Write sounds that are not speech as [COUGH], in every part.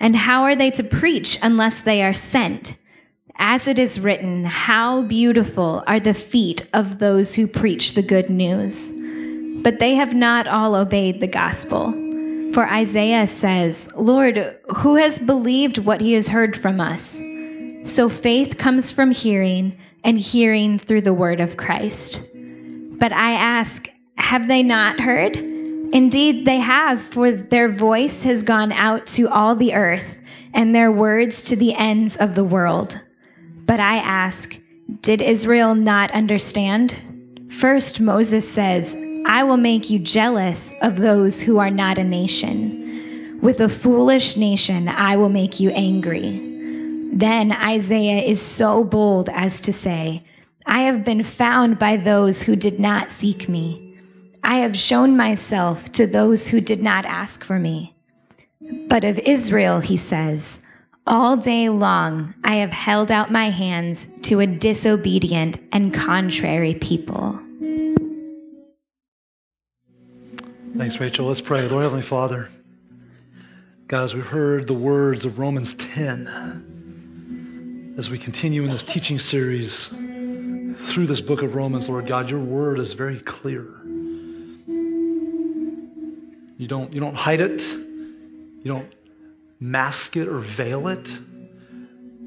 And how are they to preach unless they are sent? As it is written, how beautiful are the feet of those who preach the good news. But they have not all obeyed the gospel. For Isaiah says, Lord, who has believed what he has heard from us? So faith comes from hearing, and hearing through the word of Christ. But I ask, have they not heard? Indeed, they have, for their voice has gone out to all the earth, and their words to the ends of the world. But I ask, did Israel not understand? First, Moses says, I will make you jealous of those who are not a nation. With a foolish nation, I will make you angry. Then Isaiah is so bold as to say, I have been found by those who did not seek me. I have shown myself to those who did not ask for me. But of Israel, he says, all day long I have held out my hands to a disobedient and contrary people. Thanks, Rachel. Let's pray. Lord Heavenly Father, God, as we heard the words of Romans 10, as we continue in this teaching series through this book of Romans, Lord God, your word is very clear. You don't, you don't hide it. You don't mask it or veil it.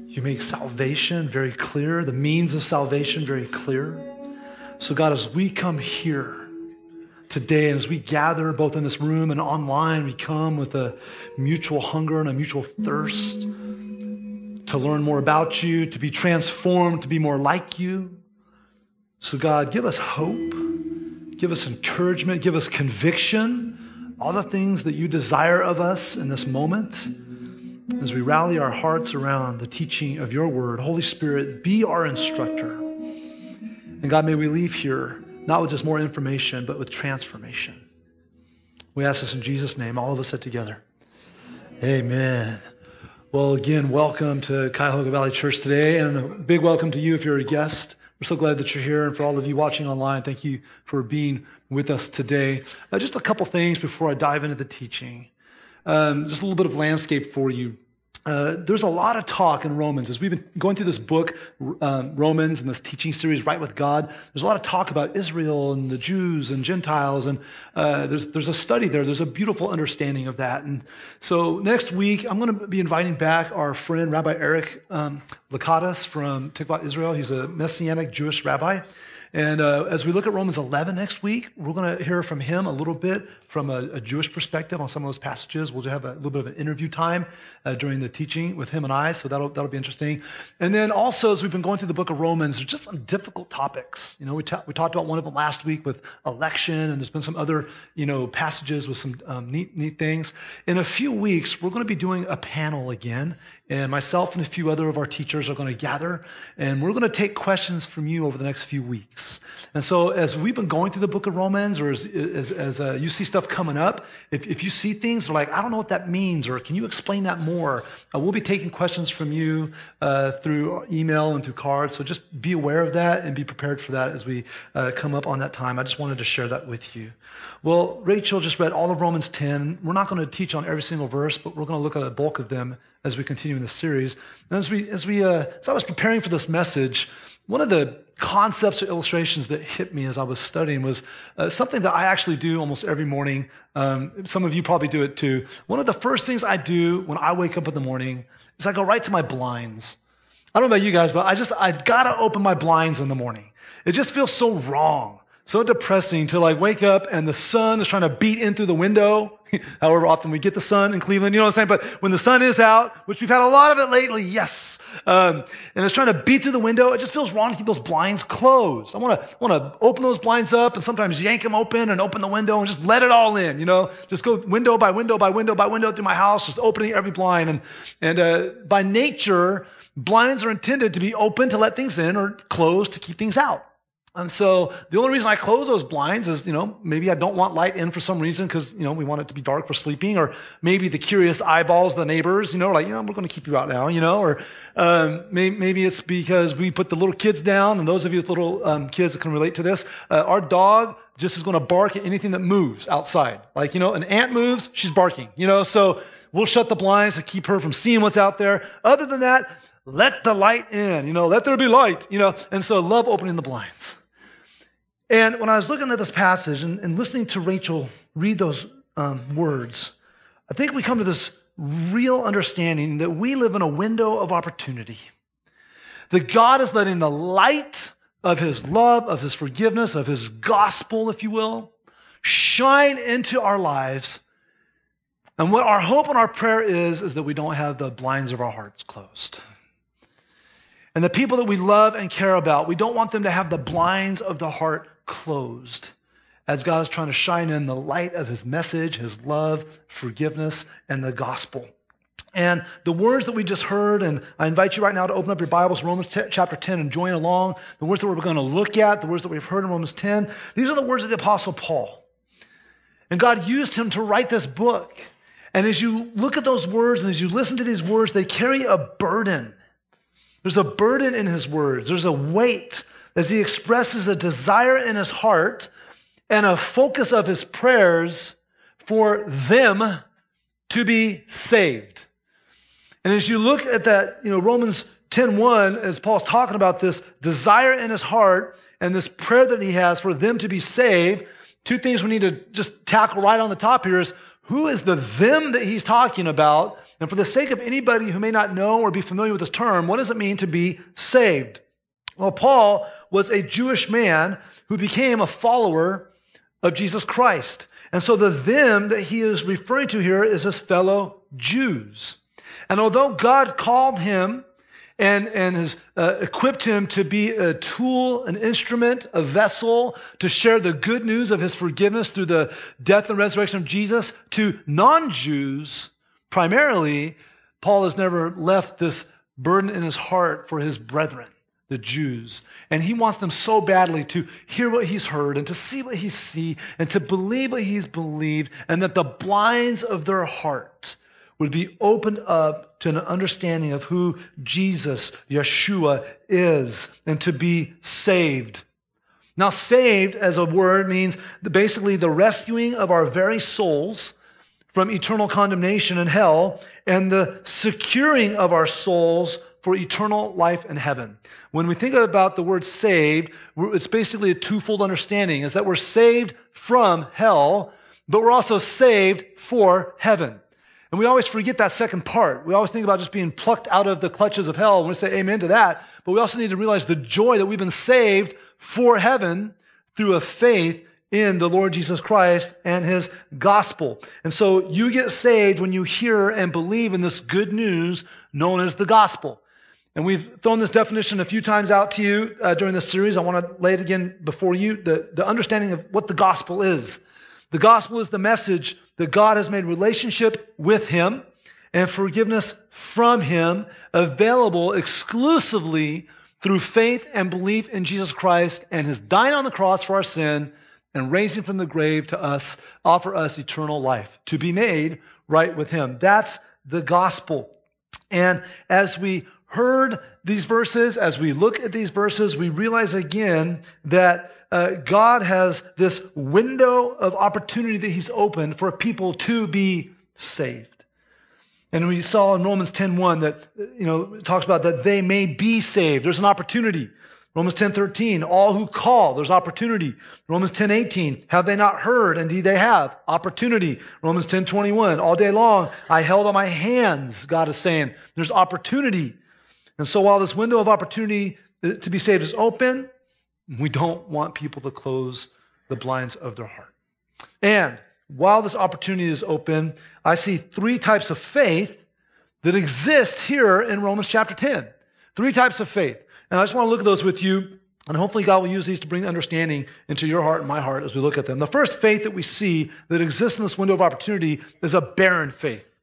You make salvation very clear, the means of salvation very clear. So, God, as we come here today and as we gather both in this room and online, we come with a mutual hunger and a mutual thirst to learn more about you, to be transformed, to be more like you. So, God, give us hope, give us encouragement, give us conviction all the things that you desire of us in this moment as we rally our hearts around the teaching of your word. Holy Spirit, be our instructor. And God, may we leave here not with just more information, but with transformation. We ask this in Jesus' name. All of us said together. Amen. Well, again, welcome to Cuyahoga Valley Church today, and a big welcome to you if you're a guest. We're so glad that you're here. And for all of you watching online, thank you for being with us today. Uh, just a couple things before I dive into the teaching. Um, just a little bit of landscape for you. Uh, there's a lot of talk in Romans as we've been going through this book, um, Romans, and this teaching series, Right with God. There's a lot of talk about Israel and the Jews and Gentiles, and uh, there's there's a study there. There's a beautiful understanding of that. And so next week, I'm going to be inviting back our friend Rabbi Eric um, Lakatos from Tikvat Israel. He's a Messianic Jewish rabbi. And uh, as we look at Romans 11 next week, we're going to hear from him a little bit from a, a, Jewish perspective on some of those passages. We'll just have a little bit of an interview time uh, during the teaching with him and I, so that'll, that'll be interesting. And then also, as we've been going through the book of Romans, there's just some difficult topics. You know, we, ta- we talked about one of them last week with election, and there's been some other, you know, passages with some um, neat, neat things. In a few weeks, we're going to be doing a panel again, and myself and a few other of our teachers are going to gather, and we're going to take questions from you over the next few weeks. And so, as we've been going through the book of Romans, or as, as, as uh, you see stuff coming up, if, if you see things like, I don't know what that means, or can you explain that more? Uh, we'll be taking questions from you uh, through email and through cards. So, just be aware of that and be prepared for that as we uh, come up on that time. I just wanted to share that with you. Well, Rachel just read all of Romans 10. We're not going to teach on every single verse, but we're going to look at a bulk of them as we continue in this series. And as we, as we, uh, as I was preparing for this message, one of the concepts or illustrations that hit me as I was studying was uh, something that I actually do almost every morning. Um, some of you probably do it too. One of the first things I do when I wake up in the morning is I go right to my blinds. I don't know about you guys, but I just, I gotta open my blinds in the morning. It just feels so wrong so depressing to like wake up and the sun is trying to beat in through the window. [LAUGHS] However often we get the sun in Cleveland, you know what I'm saying? But when the sun is out, which we've had a lot of it lately, yes. Um, and it's trying to beat through the window. It just feels wrong to keep those blinds closed. I want to, want to open those blinds up and sometimes yank them open and open the window and just let it all in, you know, just go window by window by window by window through my house, just opening every blind. And, and, uh, by nature, blinds are intended to be open to let things in or closed to keep things out. And so the only reason I close those blinds is, you know, maybe I don't want light in for some reason because, you know, we want it to be dark for sleeping, or maybe the curious eyeballs, the neighbors, you know, like, you know, we're going to keep you out now, you know, or um, maybe, maybe, it's because we put the little kids down, and those of you with little um, kids that can relate to this, uh, our dog just is going to bark at anything that moves outside. Like, you know, an ant moves, she's barking, you know, so we'll shut the blinds to keep her from seeing what's out there. Other than that, let the light in, you know, let there be light, you know, and so love opening the blinds. And when I was looking at this passage and, and listening to Rachel read those um, words, I think we come to this real understanding that we live in a window of opportunity. That God is letting the light of his love, of his forgiveness, of his gospel, if you will, shine into our lives. And what our hope and our prayer is, is that we don't have the blinds of our hearts closed. And the people that we love and care about, we don't want them to have the blinds of the heart closed as God is trying to shine in the light of his message, his love, forgiveness, and the gospel. And the words that we just heard, and I invite you right now to open up your Bibles, Romans t- chapter 10, and join along. The words that we're going to look at, the words that we've heard in Romans 10, these are the words of the Apostle Paul. And God used him to write this book. And as you look at those words and as you listen to these words, they carry a burden. There's a burden in his words, there's a weight as he expresses a desire in his heart and a focus of his prayers for them to be saved. And as you look at that, you know, Romans 10:1, as Paul's talking about this desire in his heart and this prayer that he has for them to be saved, two things we need to just tackle right on the top here is who is the them that he's talking about? And for the sake of anybody who may not know or be familiar with this term, what does it mean to be saved? Well, Paul was a Jewish man who became a follower of Jesus Christ. And so the them that he is referring to here is his fellow Jews. And although God called him and, and has uh, equipped him to be a tool, an instrument, a vessel to share the good news of his forgiveness through the death and resurrection of Jesus to non Jews, primarily, Paul has never left this burden in his heart for his brethren the Jews. And he wants them so badly to hear what he's heard and to see what he's seen and to believe what he's believed and that the blinds of their heart would be opened up to an understanding of who Jesus, Yeshua, is and to be saved. Now, saved as a word means basically the rescuing of our very souls from eternal condemnation in hell and the securing of our souls for eternal life in heaven. When we think about the word saved, it's basically a twofold understanding is that we're saved from hell, but we're also saved for heaven. And we always forget that second part. We always think about just being plucked out of the clutches of hell. And we say amen to that. But we also need to realize the joy that we've been saved for heaven through a faith in the Lord Jesus Christ and his gospel. And so you get saved when you hear and believe in this good news known as the gospel. And we've thrown this definition a few times out to you uh, during this series. I want to lay it again before you the, the understanding of what the gospel is. The gospel is the message that God has made relationship with him and forgiveness from him available exclusively through faith and belief in Jesus Christ and his dying on the cross for our sin and raising from the grave to us, offer us eternal life, to be made right with him. That's the gospel. And as we heard these verses, as we look at these verses, we realize again that uh, God has this window of opportunity that He's opened for people to be saved. And we saw in Romans 10:1 that you know talks about that they may be saved. There's an opportunity. Romans 10:13, all who call, there's opportunity. Romans 10:18, have they not heard? Indeed they have. Opportunity. Romans 10:21, all day long, I held on my hands, God is saying. There's opportunity. And so while this window of opportunity to be saved is open, we don't want people to close the blinds of their heart. And while this opportunity is open, I see three types of faith that exist here in Romans chapter 10. Three types of faith. And I just want to look at those with you, and hopefully God will use these to bring understanding into your heart and my heart as we look at them. The first faith that we see that exists in this window of opportunity is a barren faith.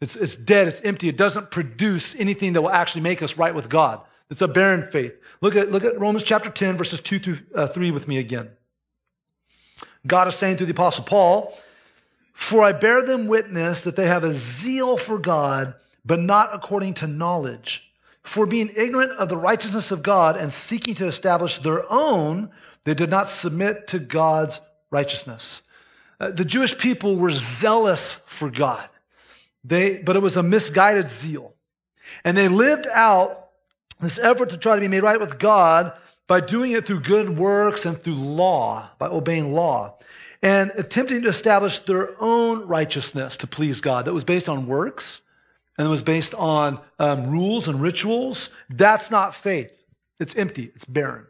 It's, it's dead, it's empty, it doesn't produce anything that will actually make us right with God. It's a barren faith. Look at, look at Romans chapter 10, verses 2 through uh, 3 with me again. God is saying through the Apostle Paul, For I bear them witness that they have a zeal for God, but not according to knowledge. For being ignorant of the righteousness of God and seeking to establish their own, they did not submit to God's righteousness. Uh, the Jewish people were zealous for God, they, but it was a misguided zeal. And they lived out this effort to try to be made right with God by doing it through good works and through law, by obeying law, and attempting to establish their own righteousness to please God that was based on works and it was based on um, rules and rituals, that's not faith. It's empty, it's barren.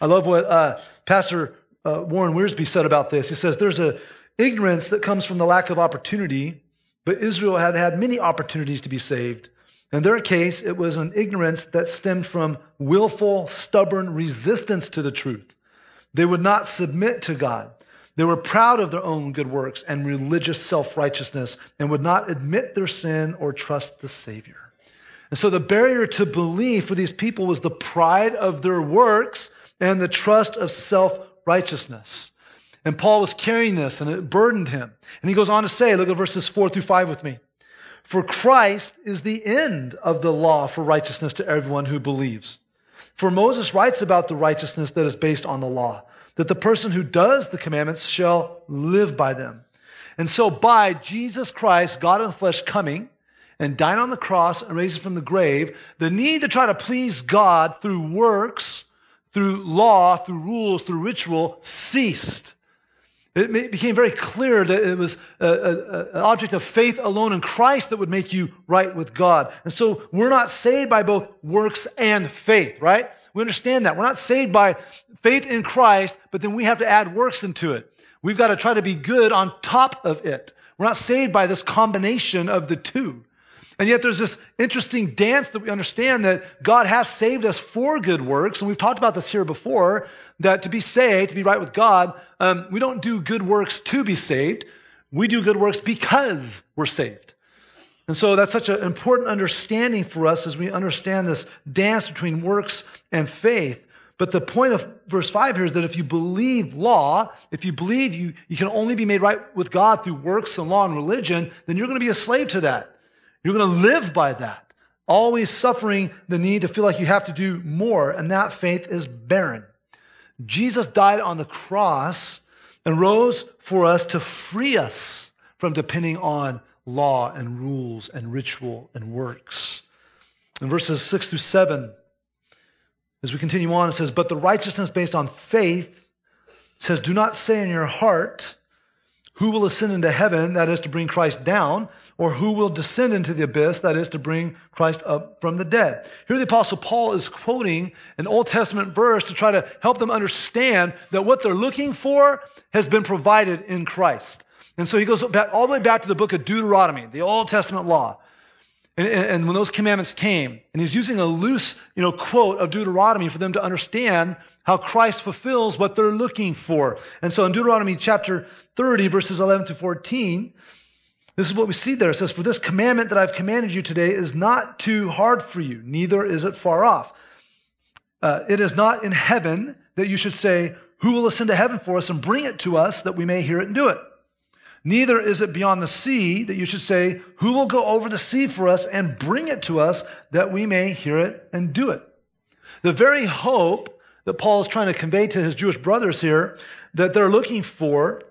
I love what uh, Pastor uh, Warren Wiersbe said about this. He says, There's a ignorance that comes from the lack of opportunity, but Israel had had many opportunities to be saved. In their case, it was an ignorance that stemmed from willful, stubborn resistance to the truth. They would not submit to God. They were proud of their own good works and religious self righteousness and would not admit their sin or trust the Savior. And so the barrier to belief for these people was the pride of their works and the trust of self righteousness. And Paul was carrying this and it burdened him. And he goes on to say, look at verses four through five with me. For Christ is the end of the law for righteousness to everyone who believes. For Moses writes about the righteousness that is based on the law that the person who does the commandments shall live by them. And so by Jesus Christ, God in the flesh coming and dying on the cross and raising from the grave, the need to try to please God through works, through law, through rules, through ritual ceased. It became very clear that it was an object of faith alone in Christ that would make you right with God. And so we're not saved by both works and faith, right? We understand that. We're not saved by faith in Christ, but then we have to add works into it. We've got to try to be good on top of it. We're not saved by this combination of the two. And yet there's this interesting dance that we understand that God has saved us for good works. And we've talked about this here before, that to be saved, to be right with God, um, we don't do good works to be saved. We do good works because we're saved. And so that's such an important understanding for us as we understand this dance between works and faith. But the point of verse 5 here is that if you believe law, if you believe you, you can only be made right with God through works and law and religion, then you're going to be a slave to that. You're going to live by that, always suffering the need to feel like you have to do more, and that faith is barren. Jesus died on the cross and rose for us to free us from depending on law and rules and ritual and works. In verses 6 through 7, as we continue on, it says, But the righteousness based on faith says, Do not say in your heart, who will ascend into heaven, that is to bring Christ down, or who will descend into the abyss, that is to bring Christ up from the dead. Here the apostle Paul is quoting an Old Testament verse to try to help them understand that what they're looking for has been provided in Christ. And so he goes back, all the way back to the book of Deuteronomy, the Old Testament law. And, and, when those commandments came, and he's using a loose, you know, quote of Deuteronomy for them to understand how Christ fulfills what they're looking for. And so in Deuteronomy chapter 30, verses 11 to 14, this is what we see there. It says, For this commandment that I've commanded you today is not too hard for you, neither is it far off. Uh, it is not in heaven that you should say, Who will ascend to heaven for us and bring it to us that we may hear it and do it? Neither is it beyond the sea that you should say, Who will go over the sea for us and bring it to us that we may hear it and do it? The very hope that Paul is trying to convey to his Jewish brothers here that they're looking for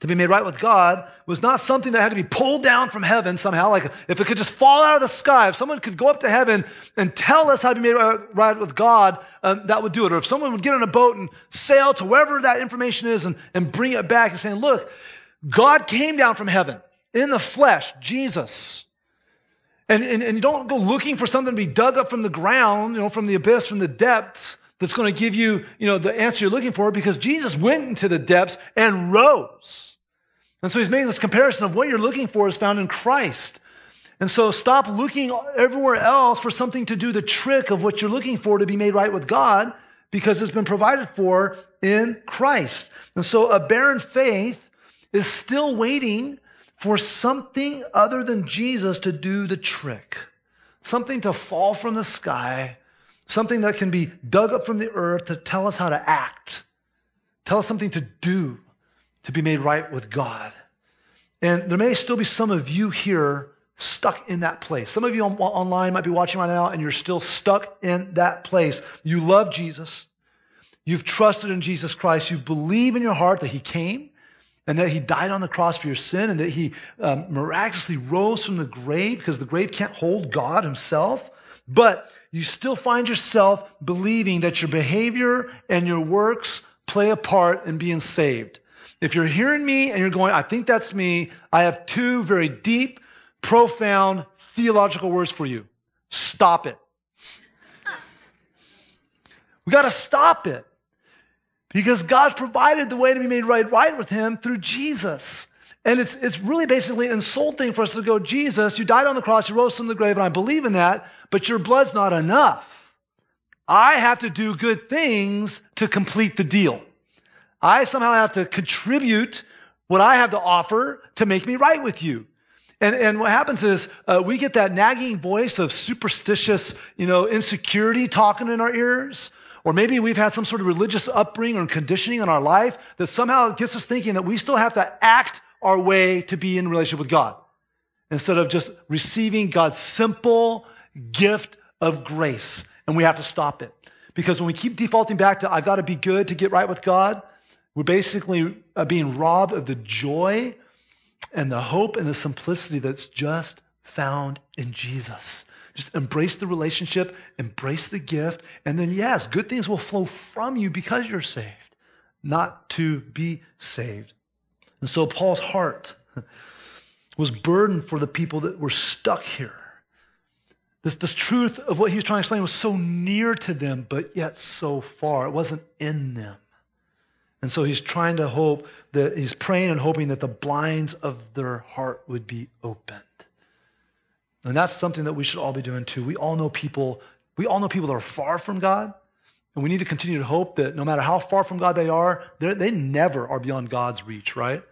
to be made right with God was not something that had to be pulled down from heaven somehow. Like if it could just fall out of the sky, if someone could go up to heaven and tell us how to be made right with God, um, that would do it. Or if someone would get on a boat and sail to wherever that information is and, and bring it back and saying, look, God came down from heaven in the flesh, Jesus. And, and, and you don't go looking for something to be dug up from the ground, you know, from the abyss, from the depths, that's going to give you, you know, the answer you're looking for because Jesus went into the depths and rose. And so he's making this comparison of what you're looking for is found in Christ. And so stop looking everywhere else for something to do the trick of what you're looking for to be made right with God because it's been provided for in Christ. And so a barren faith is still waiting for something other than Jesus to do the trick, something to fall from the sky, something that can be dug up from the earth to tell us how to act, tell us something to do to be made right with God. And there may still be some of you here stuck in that place. Some of you on, online might be watching right now and you're still stuck in that place. You love Jesus. You've trusted in Jesus Christ. You believe in your heart that he came and that he died on the cross for your sin and that he um, miraculously rose from the grave because the grave can't hold God himself. But you still find yourself believing that your behavior and your works play a part in being saved. If you're hearing me and you're going, I think that's me, I have two very deep, profound theological words for you. Stop it. We got to stop it. Because God's provided the way to be made right, right with Him through Jesus. And it's, it's really basically insulting for us to go, Jesus, you died on the cross, you rose from the grave, and I believe in that, but your blood's not enough. I have to do good things to complete the deal. I somehow have to contribute what I have to offer to make me right with you. And, and what happens is uh, we get that nagging voice of superstitious, you know, insecurity talking in our ears. Or maybe we've had some sort of religious upbringing or conditioning in our life that somehow gets us thinking that we still have to act our way to be in relationship with God instead of just receiving God's simple gift of grace. And we have to stop it. Because when we keep defaulting back to, I've got to be good to get right with God, we're basically uh, being robbed of the joy and the hope and the simplicity that's just found in Jesus. Just embrace the relationship, embrace the gift, and then, yes, good things will flow from you because you're saved, not to be saved. And so Paul's heart was burdened for the people that were stuck here. This, this truth of what he was trying to explain was so near to them, but yet so far. It wasn't in them. And so he's trying to hope that he's praying and hoping that the blinds of their heart would be opened. And that's something that we should all be doing too. We all know people, we all know people that are far from God. And we need to continue to hope that no matter how far from God they are, they never are beyond God's reach, right?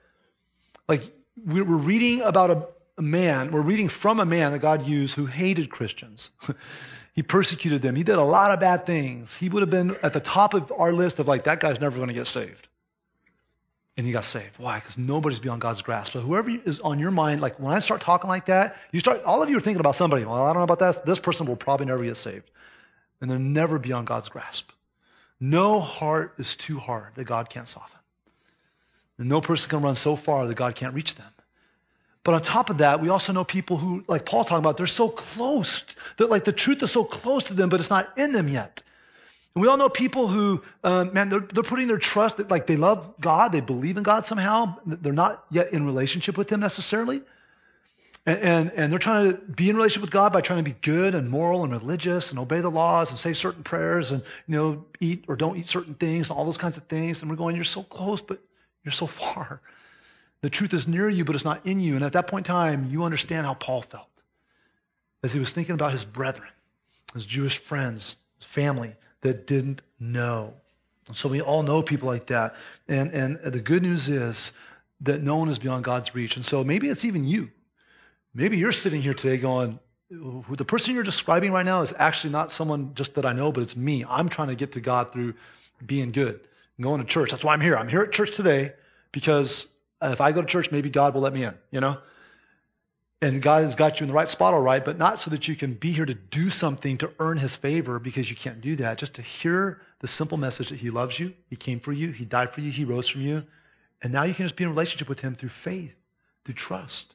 Like we're reading about a, a man, we're reading from a man that God used who hated Christians. [LAUGHS] he persecuted them. He did a lot of bad things. He would have been at the top of our list of like, that guy's never going to get saved and he got saved. Why? Because nobody's beyond God's grasp. So whoever is on your mind, like when I start talking like that, you start, all of you are thinking about somebody. Well, I don't know about that. This person will probably never get saved. And they're never beyond God's grasp. No heart is too hard that God can't soften. No person can run so far that God can't reach them. But on top of that, we also know people who, like Paul's talking about, they're so close that like the truth is so close to them, but it's not in them yet. And we all know people who, um, man, they're, they're putting their trust, that, like they love God, they believe in God somehow. They're not yet in relationship with Him necessarily. And, and, and, they're trying to be in relationship with God by trying to be good and moral and religious and obey the laws and say certain prayers and, you know, eat or don't eat certain things and all those kinds of things. And we're going, you're so close, but you're so [LAUGHS] far. The truth is near you, but it's not in you. And at that point in time, you understand how Paul felt as he was thinking about his brethren, his Jewish friends, his family that didn't know. So we all know people like that. And, and the good news is that no one is beyond God's reach. And so maybe it's even you. Maybe you're sitting here today going, the person you're describing right now is actually not someone just that I know, but it's me. I'm trying to get to God through being good going to church. That's why I'm here. I'm here at church today because if I go to church, maybe God will let me in, you know? And God has got you in the right spot, all right, but not so that you can be here to do something to earn his favor because you can't do that. Just to hear the simple message that he loves you, he came for you, he died for you, he rose from you. And now you can just be in relationship with him through faith, through trust.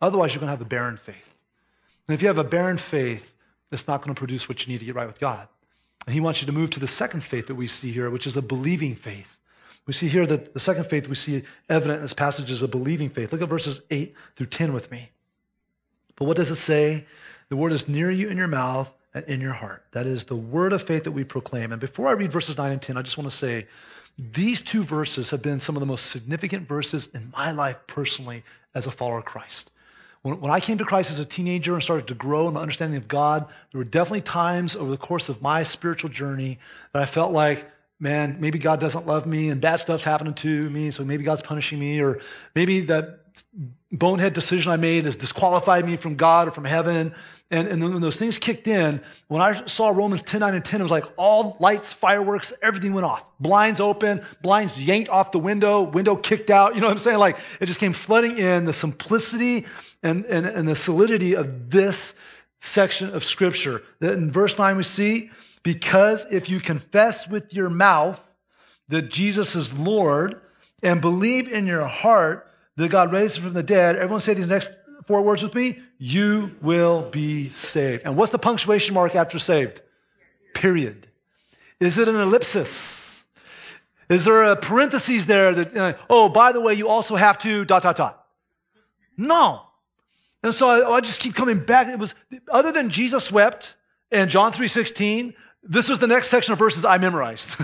Otherwise, you're going to have a barren faith. And if you have a barren faith, it's not going to produce what you need to get right with God. And he wants you to move to the second faith that we see here, which is a believing faith. We see here that the second faith we see evident in this passage is a believing faith. Look at verses 8 through 10 with me. But what does it say? The word is near you in your mouth and in your heart. That is the word of faith that we proclaim. And before I read verses 9 and 10, I just want to say these two verses have been some of the most significant verses in my life personally as a follower of Christ. When, when I came to Christ as a teenager and started to grow in my understanding of God, there were definitely times over the course of my spiritual journey that I felt like, man, maybe God doesn't love me and bad stuff's happening to me, so maybe God's punishing me, or maybe that bonehead decision I made has disqualified me from God or from heaven. And, and when those things kicked in, when I saw Romans 10, 9, and 10, it was like all lights, fireworks, everything went off. Blinds open, blinds yanked off the window, window kicked out. You know what I'm saying? Like it just came flooding in the simplicity and, and, and the solidity of this section of scripture. That in verse 9 we see, because if you confess with your mouth that Jesus is Lord and believe in your heart that God raised him from the dead, everyone say these next four words with me you will be saved. And what's the punctuation mark after saved? Period. Is it an ellipsis? Is there a parenthesis there that, uh, oh, by the way, you also have to dot, dot, dot? No. And so I, I just keep coming back. It was, other than Jesus wept and John 3.16, this was the next section of verses I memorized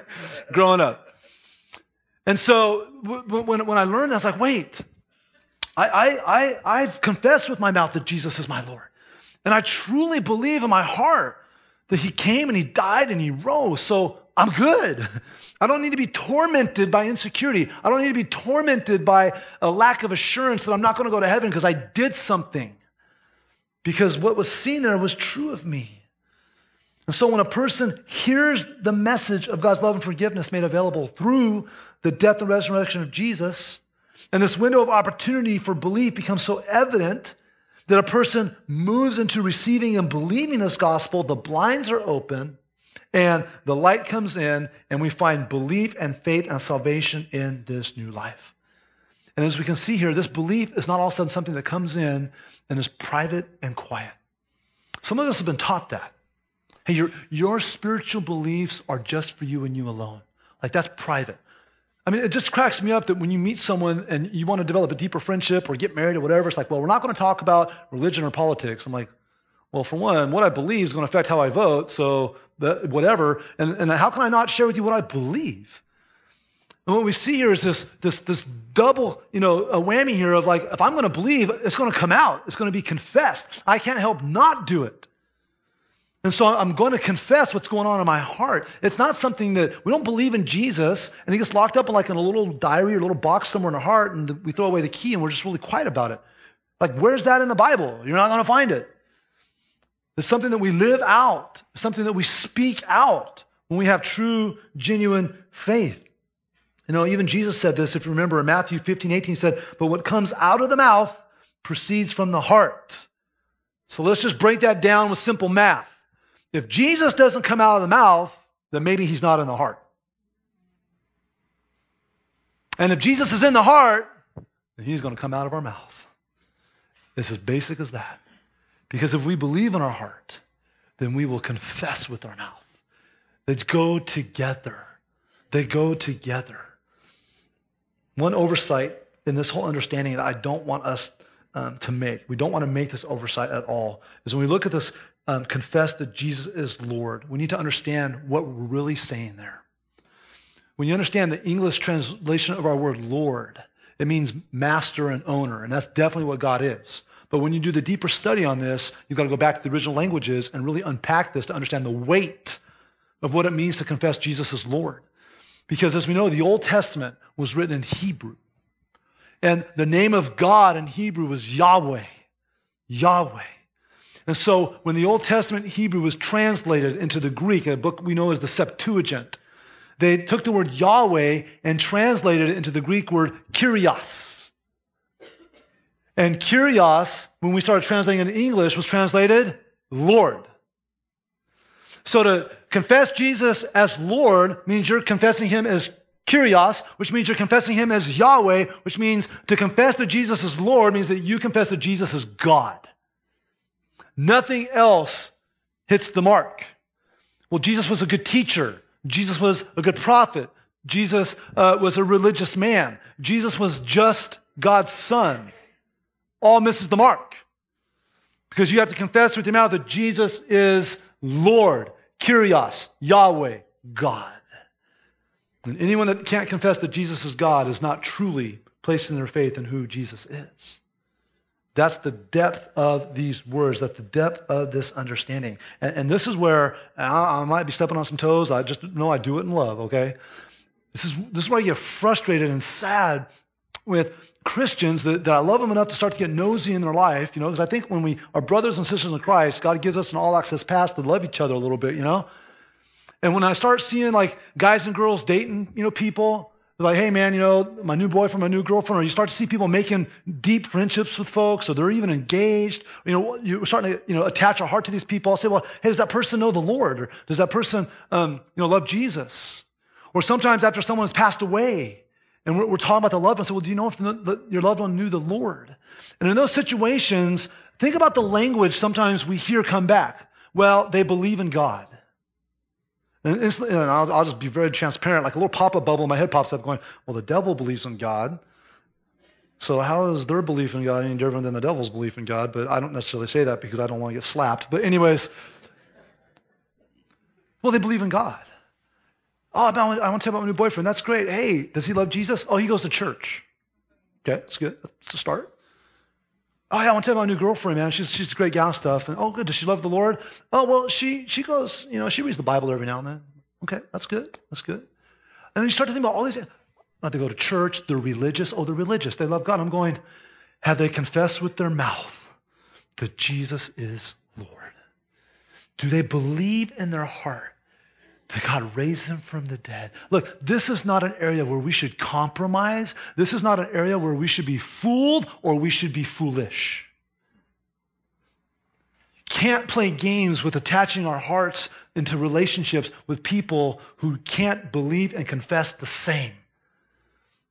[LAUGHS] growing up. And so when, when I learned that, I was like, wait, I, I, I, I've confessed with my mouth that Jesus is my Lord. And I truly believe in my heart that he came and he died and he rose. So I'm good. I don't need to be tormented by insecurity. I don't need to be tormented by a lack of assurance that I'm not going to go to heaven because I did something. Because what was seen there was true of me. And so when a person hears the message of God's love and forgiveness made available through the death and resurrection of Jesus, and this window of opportunity for belief becomes so evident that a person moves into receiving and believing this gospel, the blinds are open and the light comes in, and we find belief and faith and salvation in this new life. And as we can see here, this belief is not all of a sudden something that comes in and is private and quiet. Some of us have been taught that. Hey, your, your spiritual beliefs are just for you and you alone. Like that's private. I mean, it just cracks me up that when you meet someone and you want to develop a deeper friendship or get married or whatever, it's like, well, we're not going to talk about religion or politics. I'm like, well, for one, what I believe is going to affect how I vote, so that, whatever. And, and how can I not share with you what I believe? And what we see here is this, this, this double, you know, a whammy here of like, if I'm going to believe, it's going to come out. It's going to be confessed. I can't help not do it. And so I'm going to confess what's going on in my heart. It's not something that we don't believe in Jesus and he gets locked up in like in a little diary or a little box somewhere in our heart and we throw away the key and we're just really quiet about it. Like, where's that in the Bible? You're not going to find it. It's something that we live out, something that we speak out when we have true, genuine faith. You know, even Jesus said this, if you remember in Matthew 15, 18, he said, But what comes out of the mouth proceeds from the heart. So let's just break that down with simple math. If Jesus doesn't come out of the mouth, then maybe he's not in the heart. And if Jesus is in the heart, then he's going to come out of our mouth. It's as basic as that. Because if we believe in our heart, then we will confess with our mouth. They go together. They go together. One oversight in this whole understanding that I don't want us um, to make, we don't want to make this oversight at all, is when we look at this, um, confess that Jesus is Lord, we need to understand what we're really saying there. When you understand the English translation of our word Lord, it means master and owner, and that's definitely what God is. But when you do the deeper study on this, you've got to go back to the original languages and really unpack this to understand the weight of what it means to confess Jesus as Lord. Because as we know, the Old Testament was written in Hebrew. And the name of God in Hebrew was Yahweh. Yahweh. And so when the Old Testament Hebrew was translated into the Greek, a book we know as the Septuagint, they took the word Yahweh and translated it into the Greek word Kyrios. And Kyrios, when we started translating in English, was translated Lord. So to confess Jesus as Lord means you're confessing him as Kyrios, which means you're confessing him as Yahweh, which means to confess that Jesus is Lord means that you confess that Jesus is God. Nothing else hits the mark. Well, Jesus was a good teacher. Jesus was a good prophet. Jesus uh, was a religious man. Jesus was just God's son. All misses the mark. Because you have to confess with your mouth that Jesus is Lord, Kyrios, Yahweh, God. And anyone that can't confess that Jesus is God is not truly placing their faith in who Jesus is. That's the depth of these words. That's the depth of this understanding. And, and this is where I, I, might be stepping on some toes. I just know I do it in love, okay? This is, this is where I get frustrated and sad with Christians that, that I love them enough to start to get nosy in their life, you know, because I think when we are brothers and sisters in Christ, God gives us an all access pass to love each other a little bit, you know? And when I start seeing like guys and girls dating, you know, people, like, hey, man, you know, my new boyfriend, my new girlfriend, or you start to see people making deep friendships with folks, or they're even engaged. You know, you're starting to, you know, attach our heart to these people. I'll say, well, hey, does that person know the Lord? Or does that person, um, you know, love Jesus? Or sometimes after someone has passed away, and we're, we're talking about the loved one, say, well, do you know if the, the, your loved one knew the Lord? And in those situations, think about the language sometimes we hear come back. Well, they believe in God. And, and I'll, I'll, just be very transparent. Like a little pop up bubble in my head pops up going, well, the devil believes in God. So how is their belief in God any different than the devil's belief in God? But I don't necessarily say that because I don't want to get slapped. But anyways, well, they believe in God. Oh, I want to tell about my new boyfriend. That's great. Hey, does he love Jesus? Oh, he goes to church. Okay, that's good. That's a start. Oh, yeah, I want to tell about my new girlfriend, man. She's, she's great gal stuff. And oh, good. Does she love the Lord? Oh, well, she, she goes, you know, she reads the Bible every now and then. Okay, that's good. That's good. And then you start to think about all these. Oh, they go to church. They're religious. Oh, they're religious. They love God. I'm going, have they confessed with their mouth that Jesus is Lord? Do they believe in their heart that God raised him from the dead. Look, this is not an area where we should compromise. This is not an area where we should be fooled or we should be foolish. Can't play games with attaching our hearts into relationships with people who can't believe and confess the same.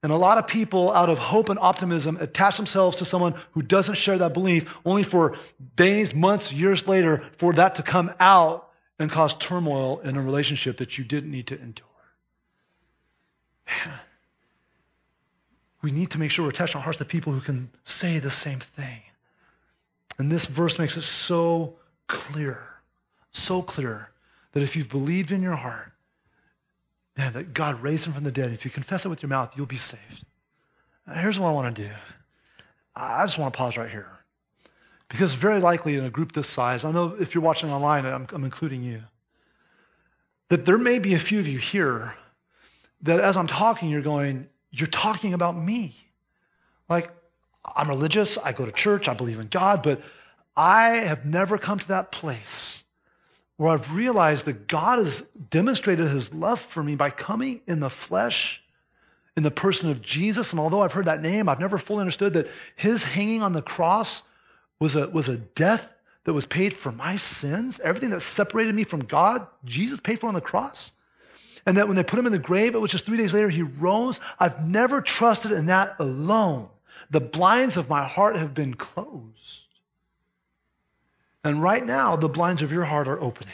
And a lot of people, out of hope and optimism, attach themselves to someone who doesn't share that belief, only for days, months, years later for that to come out and cause turmoil in a relationship that you didn't need to endure. Man, we need to make sure we're attaching our hearts to people who can say the same thing. And this verse makes it so clear, so clear that if you've believed in your heart, man, that God raised him from the dead, if you confess it with your mouth, you'll be saved. Here's what I want to do. I just want to pause right here. Because very likely in a group this size, I know if you're watching online, I'm, I'm including you, that there may be a few of you here that as I'm talking, you're going, you're talking about me. Like, I'm religious, I go to church, I believe in God, but I have never come to that place where I've realized that God has demonstrated his love for me by coming in the flesh, in the person of Jesus. And although I've heard that name, I've never fully understood that his hanging on the cross was a, was a death that was paid for my sins. Everything that separated me from God, Jesus paid for on the cross. And that when they put him in the grave, it was just three days later he rose. I've never trusted in that alone. The blinds of my heart have been closed. And right now, the blinds of your heart are opening.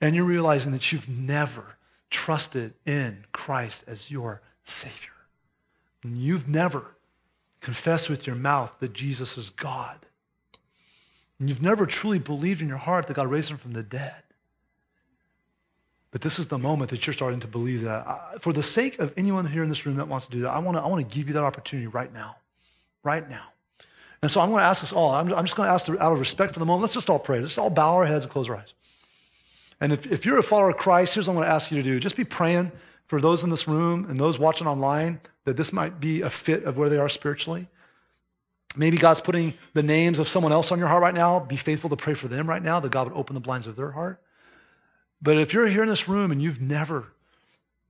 and you're realizing that you've never trusted in Christ as your Savior. And you've never confessed with your mouth that Jesus is God. And you've never truly believed in your heart that God raised him from the dead. But this is the moment that you're starting to believe that. For the sake of anyone here in this room that wants to do that, I want to, I want to give you that opportunity right now. Right now. And so I'm going to ask us all, I'm, I'm just going to ask out of respect for the moment, let's just all pray. Let's all bow our heads and close our eyes. And if, if you're a follower of Christ, here's what I'm going to ask you to do. Just be praying for those in this room and those watching online that this might be a fit of where they are spiritually. Maybe God's putting the names of someone else on your heart right now. Be faithful to pray for them right now, that God would open the blinds of their heart. But if you're here in this room and you've never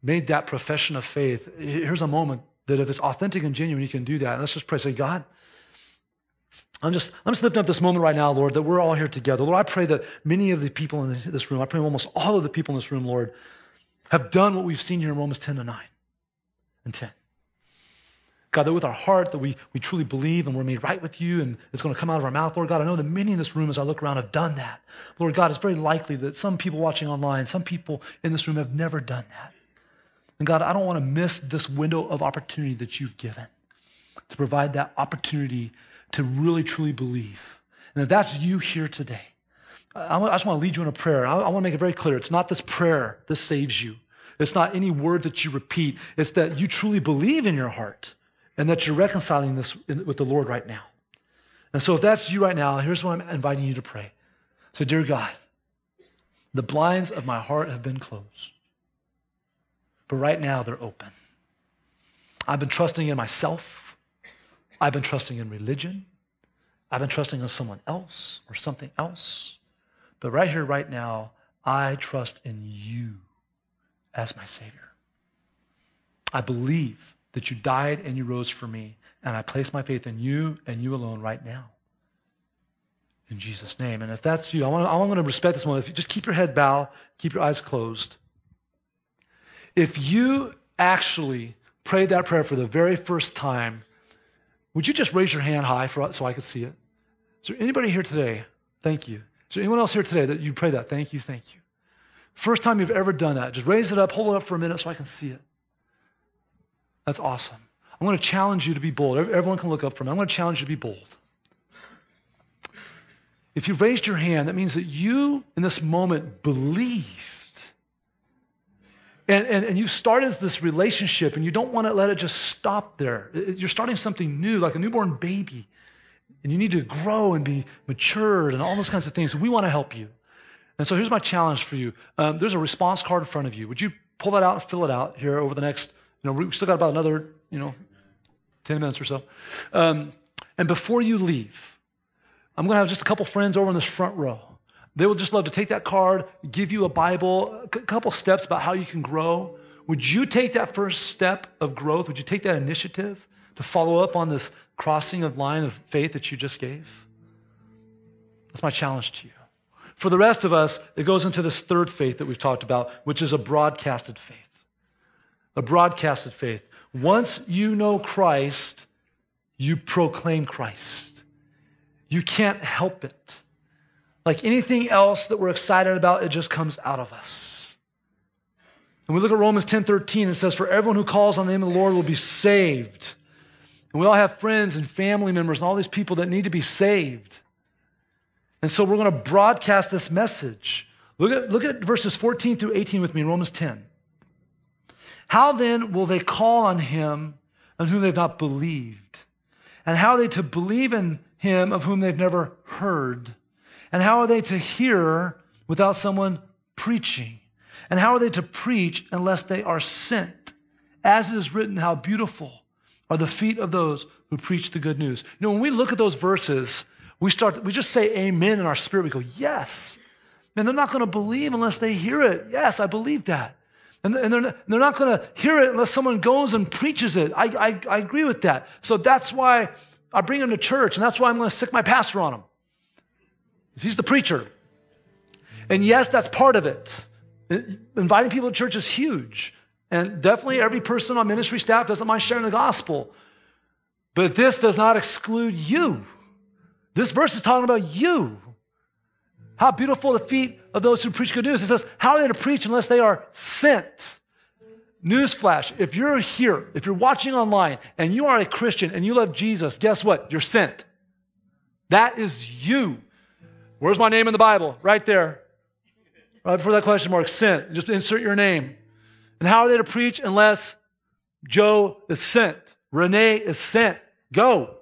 made that profession of faith, here's a moment that if it's authentic and genuine, you can do that. And let's just pray. Say, God, I'm just, I'm just lifting up this moment right now, Lord, that we're all here together. Lord, I pray that many of the people in this room, I pray almost all of the people in this room, Lord, have done what we've seen here in Romans 10 to 9 and 10. God, that with our heart that we, we truly believe and we're made right with you and it's going to come out of our mouth, Lord God, I know that many in this room as I look around have done that. Lord God, it's very likely that some people watching online, some people in this room have never done that. And God, I don't want to miss this window of opportunity that you've given to provide that opportunity to really truly believe. And if that's you here today, I just want to lead you in a prayer. I want to make it very clear. It's not this prayer that saves you. It's not any word that you repeat. It's that you truly believe in your heart and that you're reconciling this with the Lord right now. And so, if that's you right now, here's what I'm inviting you to pray. So, dear God, the blinds of my heart have been closed, but right now they're open. I've been trusting in myself, I've been trusting in religion, I've been trusting in someone else or something else. But right here, right now, I trust in you as my Savior. I believe that you died and you rose for me. And I place my faith in you and you alone right now. In Jesus' name. And if that's you, I want, to, I want to respect this moment. If you just keep your head bowed, keep your eyes closed. If you actually prayed that prayer for the very first time, would you just raise your hand high for, so I could see it? Is there anybody here today? Thank you. Is there anyone else here today that you pray that? Thank you, thank you. First time you've ever done that, just raise it up, hold it up for a minute so I can see it. That's awesome. I'm going to challenge you to be bold. Everyone can look up for me. I'm going to challenge you to be bold. If you've raised your hand, that means that you, in this moment, believed. And, and, and you've started this relationship and you don't want to let it just stop there. You're starting something new, like a newborn baby. And you need to grow and be matured and all those kinds of things. We want to help you. And so here's my challenge for you. Um, there's a response card in front of you. Would you pull that out and fill it out here over the next you know, we still got about another, you know, 10 minutes or so. Um, and before you leave, I'm going to have just a couple friends over in this front row. They would just love to take that card, give you a Bible, a couple steps about how you can grow. Would you take that first step of growth? Would you take that initiative to follow up on this crossing of line of faith that you just gave? That's my challenge to you. For the rest of us, it goes into this third faith that we've talked about, which is a broadcasted faith a broadcasted faith. Once you know Christ, you proclaim Christ. You can't help it. Like anything else that we're excited about, it just comes out of us. And we look at Romans 10 13, it says, For everyone who calls on the name of the Lord will be saved. And we all have friends and family members and all these people that need to be saved. And so we're going to broadcast this message. Look at, look at verses 14 through 18 with me in Romans 10. How then will they call on him on whom they've not believed? And how are they to believe in him of whom they've never heard? And how are they to hear without someone preaching? And how are they to preach unless they are sent? As it is written, how beautiful are the feet of those who preach the good news. You know, when we look at those verses, we start, we just say amen in our spirit. We go, yes. Man, they're not going to believe unless they hear it. Yes, I believe that. And they're, they're not going to hear it unless someone goes and preaches it. I, I, I agree with that. So that's why I bring them to church, and that's why I'm going to sic my pastor on him. He's the preacher. And yes, that's part of it. Inviting people to church is huge. And definitely every person on ministry staff doesn't mind sharing the gospel. But this does not exclude you. This verse is talking about you. How beautiful the feet of those who preach good news. It says, How are they to preach unless they are sent? Newsflash if you're here, if you're watching online, and you are a Christian and you love Jesus, guess what? You're sent. That is you. Where's my name in the Bible? Right there. Right before that question mark, sent. Just insert your name. And how are they to preach unless Joe is sent? Renee is sent. Go.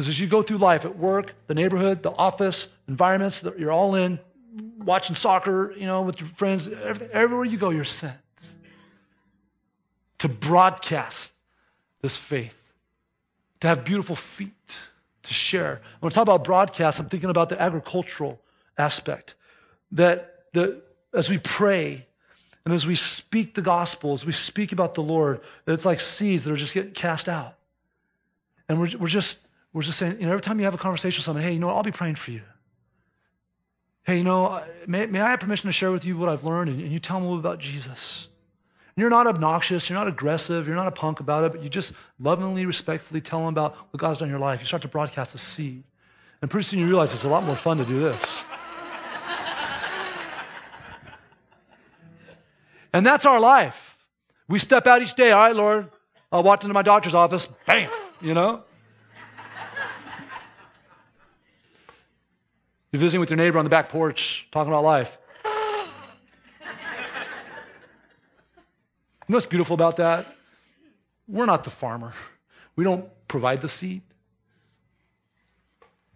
Because as you go through life at work, the neighborhood, the office, environments that you're all in, watching soccer, you know, with your friends, everywhere you go, you're sent to broadcast this faith, to have beautiful feet to share. When I talk about broadcast, I'm thinking about the agricultural aspect. That the, as we pray and as we speak the gospel, as we speak about the Lord, it's like seeds that are just getting cast out. And we're, we're just we're just saying, you know, every time you have a conversation with someone, hey, you know, I'll be praying for you. Hey, you know, may, may I have permission to share with you what I've learned? And, and you tell them about Jesus. And you're not obnoxious, you're not aggressive, you're not a punk about it, but you just lovingly, respectfully tell them about what God's done in your life. You start to broadcast a seed. And pretty soon you realize it's a lot more fun to do this. [LAUGHS] and that's our life. We step out each day, all right, Lord, I walked into my doctor's office, bam, you know? You're visiting with your neighbor on the back porch, talking about life. you know what's beautiful about that? We're not the farmer. We don't provide the seed.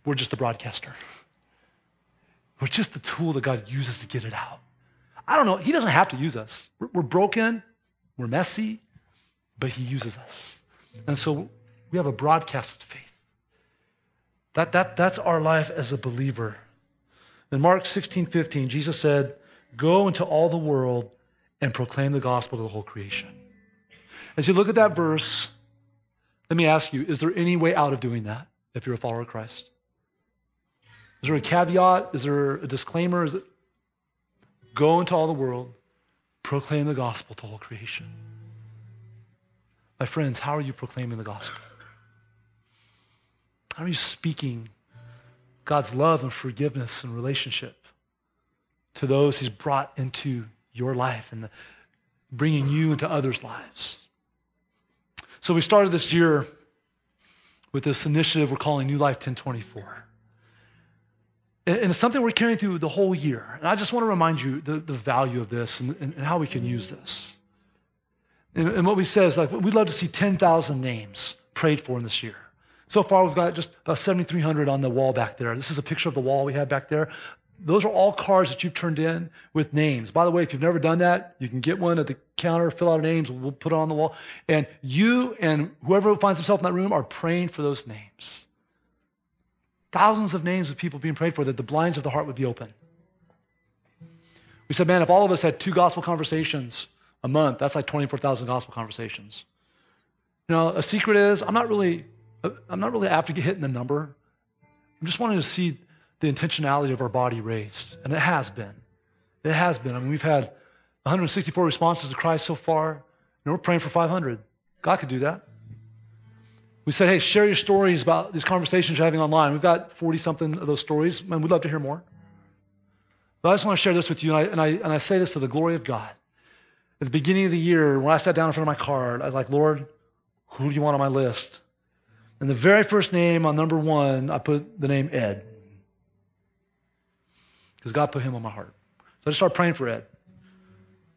We're just the broadcaster. We're just the tool that God uses to get it out. I don't know. He doesn't have to use us. We're broken, we're messy, but He uses us. And so we have a broadcasted faith. That, that, that's our life as a believer. In Mark 16, 15, Jesus said, Go into all the world and proclaim the gospel to the whole creation. As you look at that verse, let me ask you, is there any way out of doing that if you're a follower of Christ? Is there a caveat? Is there a disclaimer? Is it go into all the world, proclaim the gospel to all creation? My friends, how are you proclaiming the gospel? How are you speaking God's love and forgiveness and relationship to those He's brought into your life and bringing you into others' lives. So we started this year with this initiative we're calling New Life 1024. And it's something we're carrying through the whole year. And I just want to remind you the, the value of this and, and, how we can use this. And, and what we said is like, we'd love to see 10,000 names prayed for in this year. So far, we've got just about 7,300 on the wall back there. This is a picture of the wall we have back there. Those are all cards that you've turned in with names. By the way, if you've never done that, you can get one at the counter, fill out names, we'll put it on the wall. And you and whoever finds himself in that room are praying for those names. Thousands of names of people being prayed for that the blinds of the heart would be open. We said, man, if all of us had two gospel conversations a month, that's like 24,000 gospel conversations. You know, a secret is I'm not really I'm not really after hitting the number. I'm just wanting to see the intentionality of our body raised. And it has been. It has been. I mean, we've had 164 responses to Christ so far, and we're praying for 500. God could do that. We said, hey, share your stories about these conversations you're having online. We've got 40 something of those stories, and we'd love to hear more. But I just want to share this with you, and I, and I, and I say this to the glory of God. At the beginning of the year, when I sat down in front of my card, I was like, Lord, who do you want on my list? And the very first name on number one, I put the name Ed. Because God put him on my heart. So I just started praying for Ed.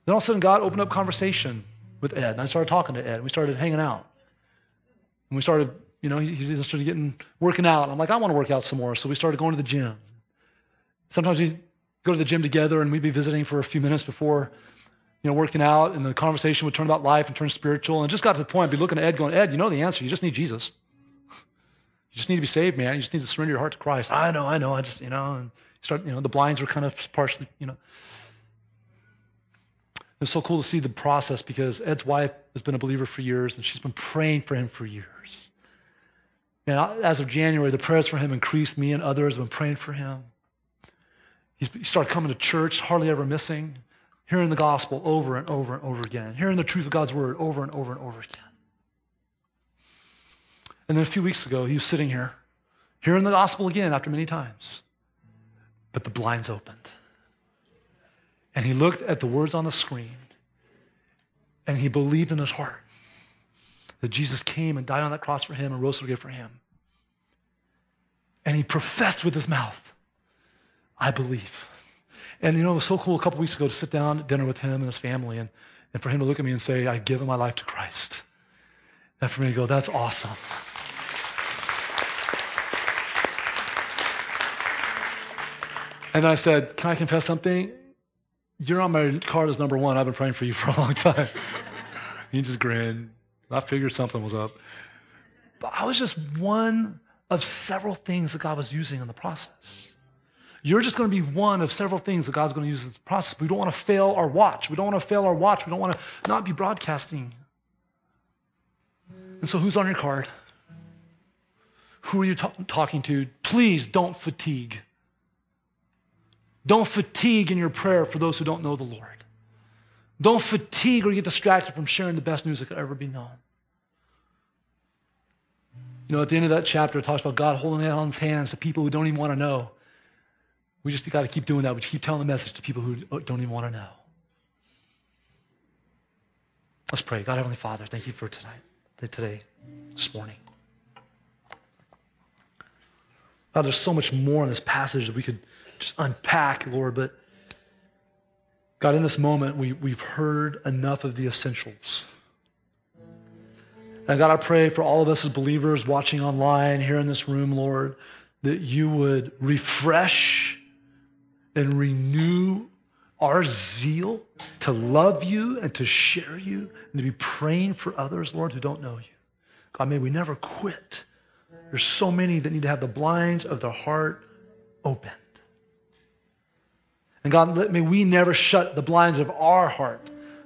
Then all of a sudden, God opened up conversation with Ed. And I started talking to Ed. And we started hanging out. And we started, you know, he, he started getting, working out. I'm like, I want to work out some more. So we started going to the gym. Sometimes we go to the gym together and we'd be visiting for a few minutes before, you know, working out. And the conversation would turn about life and turn spiritual. And just got to the point, I'd be looking at Ed going, Ed, you know the answer. You just need Jesus. You just need to be saved, man. You just need to surrender your heart to Christ. I know, I know. I just, you know, and start, you know, the blinds were kind of partially, you know. It's so cool to see the process because Ed's wife has been a believer for years and she's been praying for him for years. And as of January, the prayers for him increased. Me and others have been praying for him. He's, he started coming to church, hardly ever missing, hearing the gospel over and over and over again, hearing the truth of God's word over and over and over again. And then a few weeks ago, he was sitting here, hearing the gospel again after many times. But the blinds opened. And he looked at the words on the screen and he believed in his heart that Jesus came and died on that cross for him and rose again for him. And he professed with his mouth, I believe. And you know, it was so cool a couple weeks ago to sit down at dinner with him and his family and, and for him to look at me and say, I've given my life to Christ. And for me to go, that's awesome. And I said, Can I confess something? You're on my card as number one. I've been praying for you for a long time. [LAUGHS] he just grinned. I figured something was up. But I was just one of several things that God was using in the process. You're just going to be one of several things that God's going to use in the process. We don't want to fail our watch. We don't want to fail our watch. We don't want to not be broadcasting. And so, who's on your card? Who are you t- talking to? Please don't fatigue. Don't fatigue in your prayer for those who don't know the Lord. Don't fatigue or get distracted from sharing the best news that could ever be known. You know, at the end of that chapter, it talks about God holding out his hands to people who don't even want to know. We just got to keep doing that. We keep telling the message to people who don't even want to know. Let's pray. God, Heavenly Father, thank you for tonight, today, this morning. God, there's so much more in this passage that we could just unpack, Lord, but God, in this moment, we, we've heard enough of the essentials. And God, I pray for all of us as believers watching online, here in this room, Lord, that you would refresh and renew our zeal to love you and to share you and to be praying for others, Lord, who don't know you. God, may we never quit. There's so many that need to have the blinds of their heart open. And God, may we never shut the blinds of our heart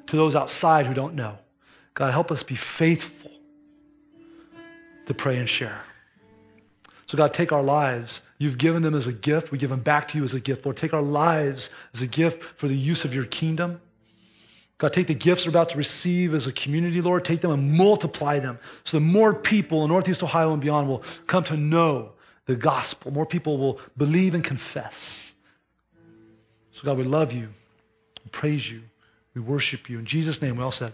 to those outside who don't know. God, help us be faithful to pray and share. So, God, take our lives. You've given them as a gift. We give them back to you as a gift. Lord, take our lives as a gift for the use of your kingdom. God, take the gifts we're about to receive as a community, Lord, take them and multiply them so that more people in Northeast Ohio and beyond will come to know the gospel. More people will believe and confess. So, God, we love you, we praise you, we worship you. In Jesus' name, we all said,